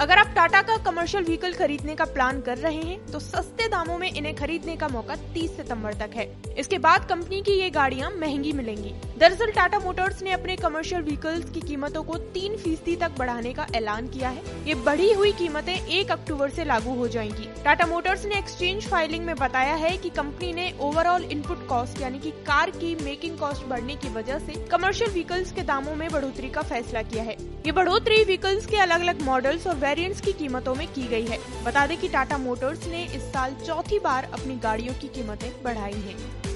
अगर आप टाटा का कमर्शियल व्हीकल खरीदने का प्लान कर रहे हैं तो सस्ते दामों में इन्हें खरीदने का मौका 30 सितंबर तक है। इसके बाद कंपनी की ये गाड़ियाँ महँगी मिलेंगी। दरअसल टाटा मोटर्स ने अपने कमर्शियल व्हीकल्स की कीमतों को तीन फ़ीसदी तक बढ़ाने का ऐलान किया है। ये बढ़ी हुई कीमतें एक अक्टूबर से लागू हो जाएँगी। टाटा मोटर्स ने एक्सचेंज फाइलिंग में बताया है कि कंपनी ने ओवरऑल इनपुट कॉस्ट यानी कि कार की मेकिंग कॉस्ट बढ़ने की वजह से कमर्शियल व्हीकल्स के दामों में बढ़ोतरी का फैसला किया है। ये बढ़ोतरी व्हीकल्स के अलग अलग मॉडल्स और वेरिएंट्स की कीमतों में की गई है बता दें कि टाटा मोटर्स ने इस साल चौथी बार अपनी गाड़ियों की कीमतें बढ़ाई हैं।